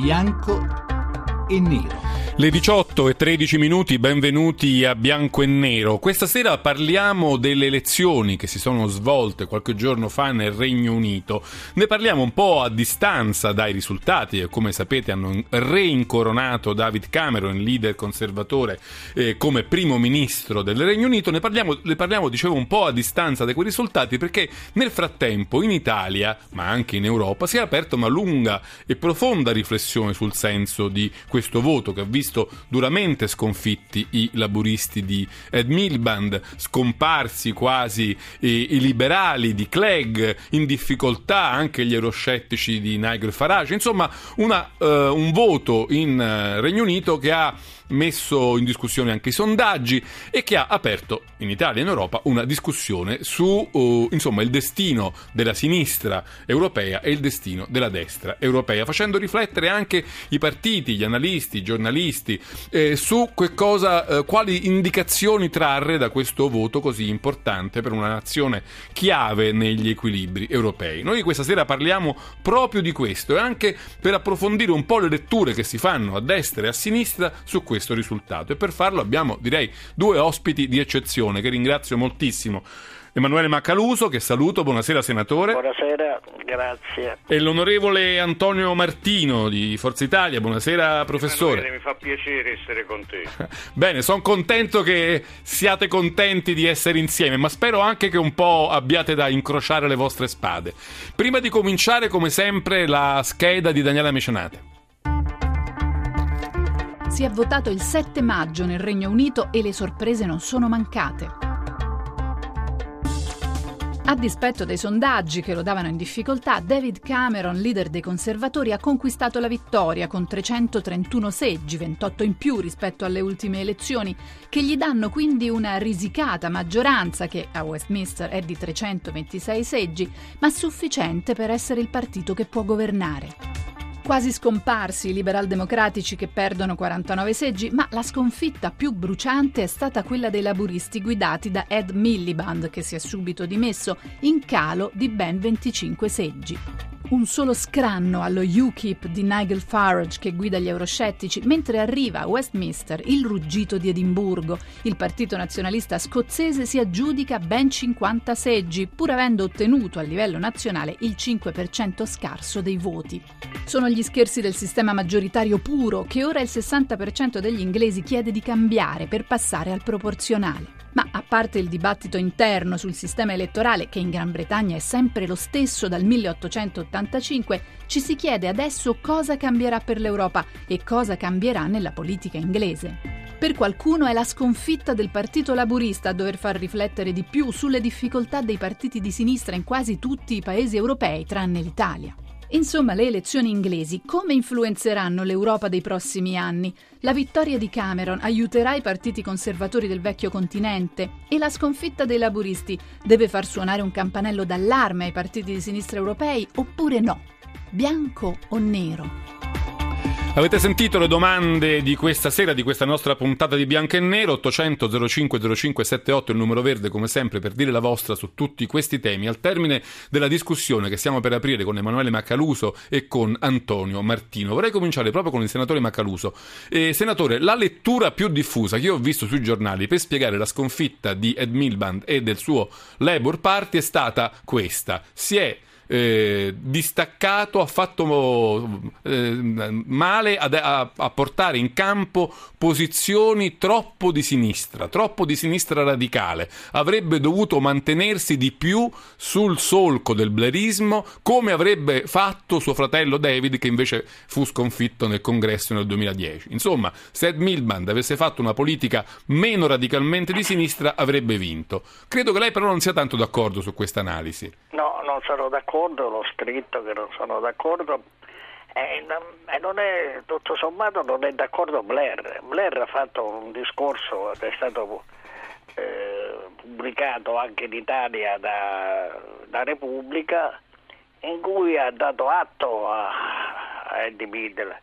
bianco e nero. Le 18 e 13 minuti, benvenuti a Bianco e Nero. Questa sera parliamo delle elezioni che si sono svolte qualche giorno fa nel Regno Unito. Ne parliamo un po' a distanza dai risultati che come sapete hanno reincoronato David Cameron, leader conservatore, eh, come primo ministro del Regno Unito. Ne parliamo, ne parliamo, dicevo, un po' a distanza da quei risultati perché nel frattempo in Italia, ma anche in Europa, si è aperta una lunga e profonda riflessione sul senso di questo voto che ha visto visto duramente sconfitti i laburisti di Ed Milband, scomparsi quasi i, i liberali di Clegg, in difficoltà anche gli euroscettici di Nigel Farage, insomma una, uh, un voto in uh, Regno Unito che ha messo in discussione anche i sondaggi e che ha aperto in Italia e in Europa una discussione su uh, insomma, il destino della sinistra europea e il destino della destra europea, facendo riflettere anche i partiti, gli analisti, i giornalisti eh, su cosa, eh, quali indicazioni trarre da questo voto così importante per una nazione chiave negli equilibri europei. Noi questa sera parliamo proprio di questo e anche per approfondire un po' le letture che si fanno a destra e a sinistra su questo questo risultato e per farlo abbiamo direi due ospiti di eccezione che ringrazio moltissimo. Emanuele Maccaluso, che saluto, buonasera senatore. Buonasera, grazie. E l'onorevole Antonio Martino di Forza Italia, buonasera professore. Emanuele, mi fa piacere essere con te. Bene, sono contento che siate contenti di essere insieme, ma spero anche che un po' abbiate da incrociare le vostre spade. Prima di cominciare, come sempre, la scheda di Daniela Mecenate. Si è votato il 7 maggio nel Regno Unito e le sorprese non sono mancate. A dispetto dei sondaggi che lo davano in difficoltà, David Cameron, leader dei conservatori, ha conquistato la vittoria con 331 seggi, 28 in più rispetto alle ultime elezioni, che gli danno quindi una risicata maggioranza che a Westminster è di 326 seggi, ma sufficiente per essere il partito che può governare. Quasi scomparsi i liberal-democratici che perdono 49 seggi, ma la sconfitta più bruciante è stata quella dei laburisti guidati da Ed Miliband, che si è subito dimesso, in calo di ben 25 seggi un solo scranno allo UKIP di Nigel Farage che guida gli euroscettici, mentre arriva a Westminster il ruggito di Edimburgo. Il partito nazionalista scozzese si aggiudica ben 50 seggi, pur avendo ottenuto a livello nazionale il 5% scarso dei voti. Sono gli scherzi del sistema maggioritario puro che ora il 60% degli inglesi chiede di cambiare per passare al proporzionale. Ma a parte il dibattito interno sul sistema elettorale, che in Gran Bretagna è sempre lo stesso dal 1885, ci si chiede adesso cosa cambierà per l'Europa e cosa cambierà nella politica inglese. Per qualcuno è la sconfitta del Partito Laburista a dover far riflettere di più sulle difficoltà dei partiti di sinistra in quasi tutti i paesi europei, tranne l'Italia. Insomma, le elezioni inglesi come influenzeranno l'Europa dei prossimi anni? La vittoria di Cameron aiuterà i partiti conservatori del vecchio continente e la sconfitta dei laburisti deve far suonare un campanello d'allarme ai partiti di sinistra europei oppure no? Bianco o nero? Avete sentito le domande di questa sera, di questa nostra puntata di Bianco e Nero? 800 05 05 78 il numero verde come sempre per dire la vostra su tutti questi temi. Al termine della discussione che stiamo per aprire con Emanuele Maccaluso e con Antonio Martino, vorrei cominciare proprio con il senatore Maccaluso. Eh, senatore, la lettura più diffusa che io ho visto sui giornali per spiegare la sconfitta di Ed Milband e del suo Labour Party è stata questa. Si è eh, distaccato, ha fatto eh, male a, a, a, portare in campo posizioni troppo di sinistra, troppo di sinistra radicale. Avrebbe dovuto mantenersi di più sul solco del blerismo, come avrebbe fatto suo fratello David, che invece fu sconfitto nel congresso nel 2010. Insomma, se Ed Milband avesse fatto una politica meno radicalmente di sinistra, avrebbe vinto. Credo che lei però non sia tanto d'accordo su questa analisi. No, non sono d'accordo d'accordo, l'ho scritto che non sono d'accordo e non è, tutto sommato non è d'accordo Blair. Blair ha fatto un discorso che è stato eh, pubblicato anche in Italia da, da, Repubblica in cui ha dato atto a, a Eddie Middle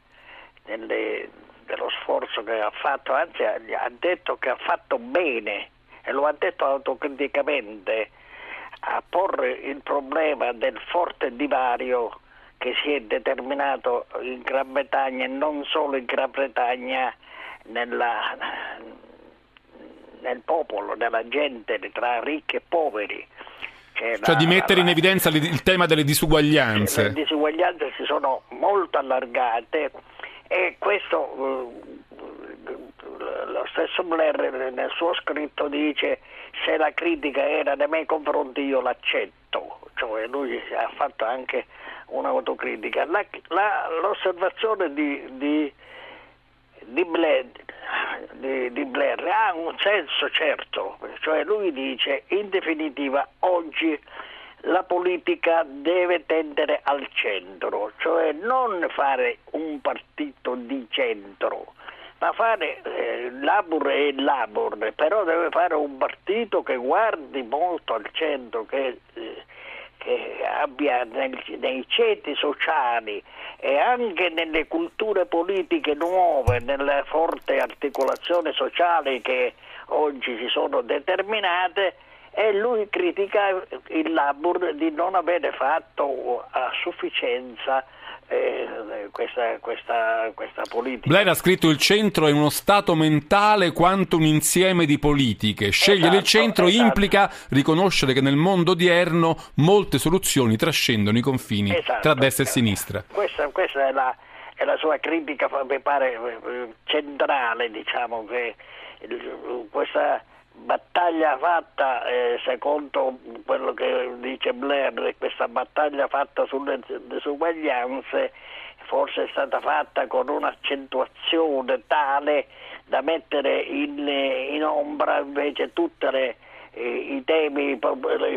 delle, dello sforzo che ha fatto, anzi ha, ha detto che ha fatto bene e lo ha detto autocriticamente a porre il problema del forte divario che si è determinato in Gran Bretagna e non solo in Gran Bretagna nella, nel popolo, nella gente, tra ricchi e poveri. Cioè la, di mettere in evidenza il tema delle disuguaglianze. Le disuguaglianze si sono molto allargate e questo eh, lo stesso Blair nel suo scritto dice se la critica era nei miei confronti io l'accetto, cioè lui ha fatto anche un'autocritica. La, la, l'osservazione di, di, di, Blair, di, Blair ha un senso certo, cioè lui dice in definitiva oggi la politica deve tendere al centro, cioè non fare un partito di centro, ma fare eh, Labor e Labor, però deve fare un partito che guardi molto al centro, che, eh, che abbia nel, nei ceti sociali e anche nelle culture politiche nuove, nelle forti articolazioni sociali che oggi si sono determinate, e lui critica il Labor di non avere fatto a sufficienza eh, questa, questa, questa, politica. Blair ha scritto il centro è uno stato mentale quanto un insieme di politiche. Scegliere esatto, il centro esatto. implica riconoscere che nel mondo odierno molte soluzioni trascendono i confini esatto. tra destra e sinistra. Questa, questa è, la, è, la, sua critica, mi pare, eh, centrale, diciamo, che questa battaglia fatta, eh, secondo quello che dice Blair, questa battaglia fatta sulle disuguaglianze forse è stata fatta con un'accentuazione tale da mettere in, in ombra invece tutti eh, i temi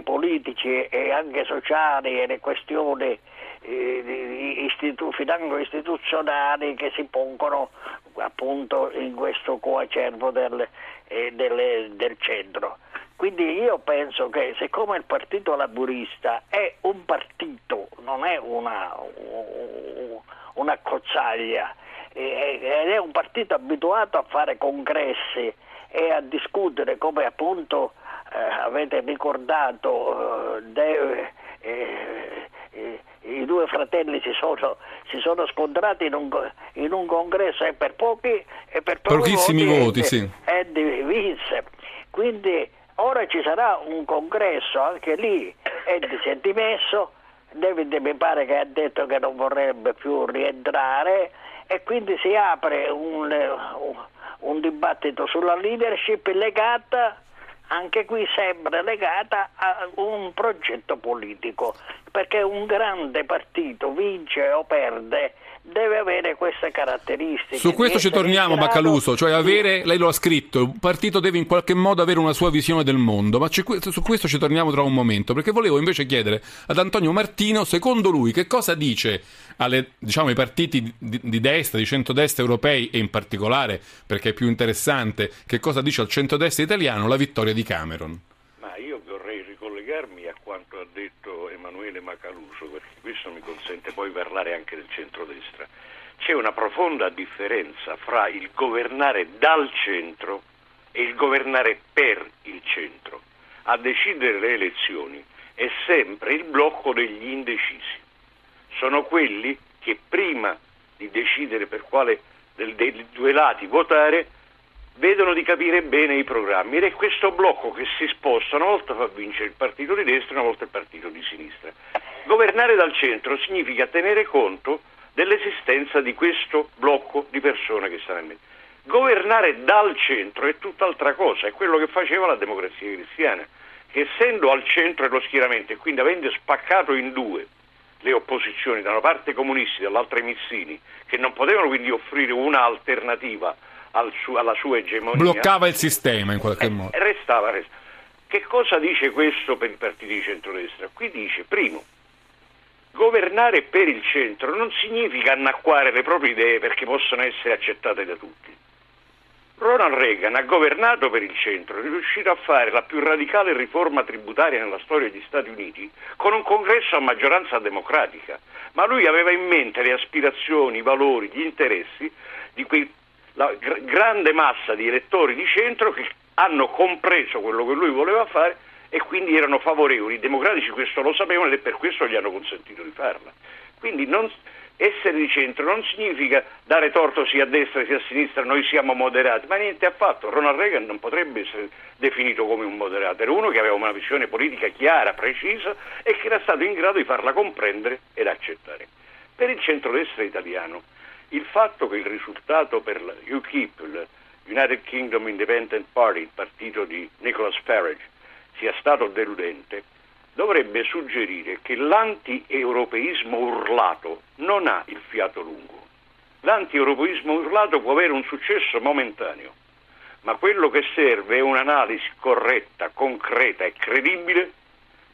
politici e anche sociali e le questioni eh, istitu- financo-istituzionali che si pongono appunto in questo coacervo del, eh, del, del centro. Quindi io penso che siccome il Partito Laburista è un partito, non è una, una cozzaglia, ed è un partito abituato a fare congressi e a discutere come appunto eh, avete ricordato eh, eh, eh due fratelli si sono, si sono scontrati in un, in un, congresso e per pochi e per pochissimi voti, voti sì. Eddie vinse. Quindi ora ci sarà un congresso, anche lì Eddie si è dimesso, David mi pare che ha detto che non vorrebbe più rientrare e quindi si apre un, un, un dibattito sulla leadership legata anche qui sempre legata a un progetto politico, perché un grande partito vince o perde deve avere queste caratteristiche. Su questo ci torniamo, Baccaluso, cioè avere, lei lo ha scritto, un partito deve in qualche modo avere una sua visione del mondo, ma su questo ci torniamo tra un momento, perché volevo invece chiedere ad Antonio Martino, secondo lui, che cosa dice alle, diciamo, ai partiti di, di destra, di centrodestra europei e in particolare, perché è più interessante, che cosa dice al centrodestra italiano la vittoria di Cameron? Ma io vorrei ricollegarmi a quanto ha detto Emanuele Macaluso, perché questo mi consente poi parlare anche del centrodestra. C'è una profonda differenza fra il governare dal centro e il governare per il centro. A decidere le elezioni è sempre il blocco degli indecisi sono quelli che prima di decidere per quale dei due lati votare vedono di capire bene i programmi ed è questo blocco che si sposta, una volta fa vincere il partito di destra, una volta il partito di sinistra. Governare dal centro significa tenere conto dell'esistenza di questo blocco di persone che stanno in mezzo. Governare dal centro è tutt'altra cosa, è quello che faceva la democrazia cristiana, che essendo al centro dello schieramento e quindi avendo spaccato in due le opposizioni, da una parte i comunisti, dall'altra i missini, che non potevano quindi offrire un'alternativa al su, alla sua egemonia. Bloccava il sistema in qualche eh, modo. Restava, restava. Che cosa dice questo per i partiti di centrodestra? Qui dice, primo, governare per il centro non significa annacquare le proprie idee perché possono essere accettate da tutti. Ronald Reagan ha governato per il centro, è riuscito a fare la più radicale riforma tributaria nella storia degli Stati Uniti con un congresso a maggioranza democratica, ma lui aveva in mente le aspirazioni, i valori, gli interessi di quella gr- grande massa di elettori di centro che hanno compreso quello che lui voleva fare e quindi erano favorevoli. I democratici questo lo sapevano ed è per questo gli hanno consentito di farla. Quindi non, essere di centro non significa dare torto sia a destra sia a sinistra, noi siamo moderati, ma niente affatto. Ronald Reagan non potrebbe essere definito come un moderato, era uno che aveva una visione politica chiara, precisa e che era stato in grado di farla comprendere ed accettare. Per il centrodestra italiano, il fatto che il risultato per la UKIP, il United Kingdom Independent Party, il partito di Nicholas Farage, sia stato deludente, dovrebbe suggerire che l'anti-europeismo urlato non ha il fiato lungo. L'anti-europeismo urlato può avere un successo momentaneo, ma quello che serve è un'analisi corretta, concreta e credibile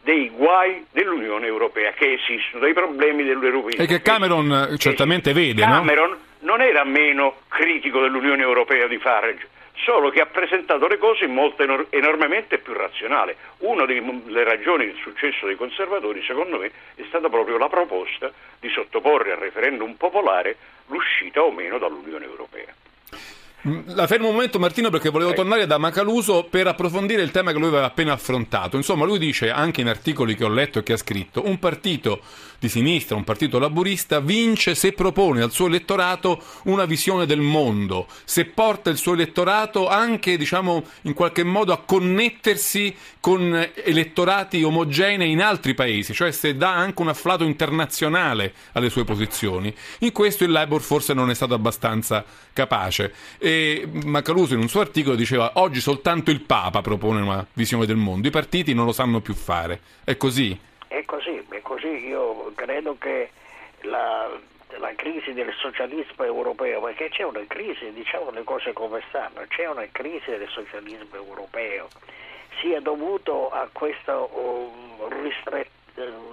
dei guai dell'Unione Europea che esistono, dei problemi dell'europeismo. E che Cameron che certamente vede, Cameron no? non era meno critico dell'Unione Europea di Farage, solo che ha presentato le cose in modo enor- enormemente più razionale. Una delle ragioni del successo dei conservatori, secondo me, è stata proprio la proposta di sottoporre al referendum popolare l'uscita o meno dall'Unione Europea. La fermo un momento Martino perché volevo tornare da Macaluso per approfondire il tema che lui aveva appena affrontato. Insomma, lui dice anche in articoli che ho letto e che ha scritto, un partito di sinistra, un partito laburista, vince se propone al suo elettorato una visione del mondo, se porta il suo elettorato anche, diciamo, in qualche modo a connettersi con elettorati omogenei in altri paesi, cioè se dà anche un afflato internazionale alle sue posizioni. In questo il Labour forse non è stato abbastanza capace. E Macaluso in un suo articolo diceva oggi soltanto il Papa propone una visione del mondo, i partiti non lo sanno più fare. È così? È così, così. Io credo che la, la crisi del socialismo europeo, perché c'è una crisi, diciamo le cose come stanno, c'è una crisi del socialismo europeo, sia dovuto a questo, um, ristret-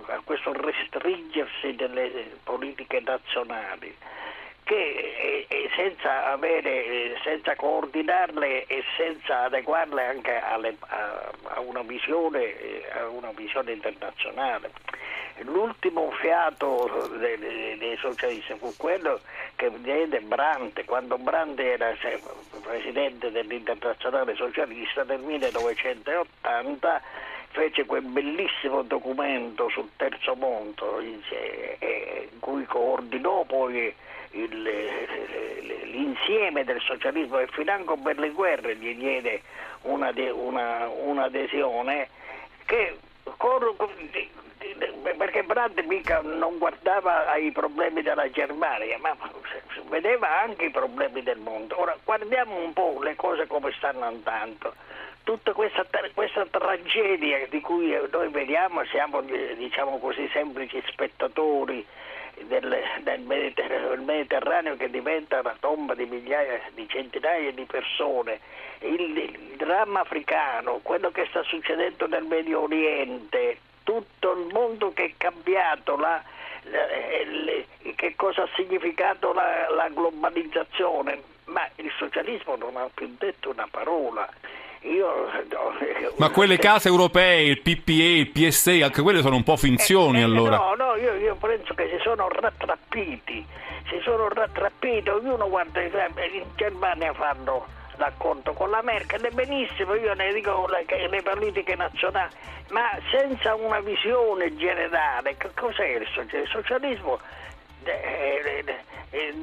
a questo restringersi delle politiche nazionali che eh, senza, avere, senza coordinarle e senza adeguarle anche alle, a, a, una visione, a, una visione, internazionale. L'ultimo fiato dei, dei socialisti fu quello che diede Brandt, quando Brandt era presidente dell'internazionale socialista nel 1980 fece quel bellissimo documento sul terzo mondo in cui coordinò poi il, l'insieme del socialismo e financo per le guerre gli diede una, una, un'adesione che perché Brandt mica non guardava ai problemi della Germania, ma vedeva anche i problemi del mondo. Ora guardiamo un po' le cose come stanno andando. Tutta questa, questa tragedia di cui noi vediamo, siamo diciamo così semplici spettatori, del, del Mediterraneo, Mediterraneo, che diventa una tomba di migliaia, di centinaia di persone, il, il dramma africano, quello che sta succedendo nel Medio Oriente, tutto il mondo che è cambiato, la, la, che cosa ha significato la, la globalizzazione, ma il socialismo non ha più detto una parola. Io, no, Ma quelle case europee, il PPE, il PSA, anche quelle sono un po' finzioni eh, eh, allora. No, no, io, io, penso che si sono rattrappiti, si sono rattrappiti, ognuno guarda, in Germania fanno l'accordo con la Merkel, è benissimo, io ne dico le, le politiche nazionali, ma senza una visione generale, che cos'è il socialismo? Il socialismo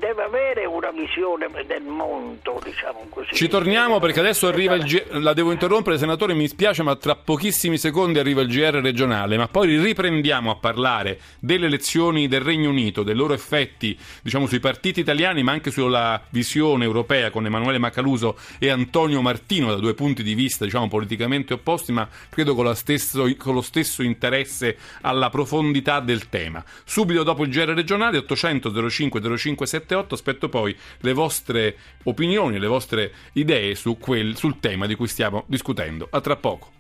deve avere una visione del mondo, diciamo così. Ci torniamo perché adesso arriva il G... la devo interrompere, senatore, mi spiace, ma tra pochissimi secondi arriva il GR regionale, ma poi riprendiamo a parlare delle elezioni del Regno Unito, dei loro effetti, diciamo, sui partiti italiani, ma anche sulla visione europea con Emanuele Macaluso e Antonio Martino da due punti di vista, diciamo, politicamente opposti, ma credo con, stesso, con lo stesso interesse alla profondità del tema. Subito dopo il GR regionale 800 05 05 578. Aspetto poi le vostre opinioni, le vostre idee su quel, sul tema di cui stiamo discutendo. A tra poco.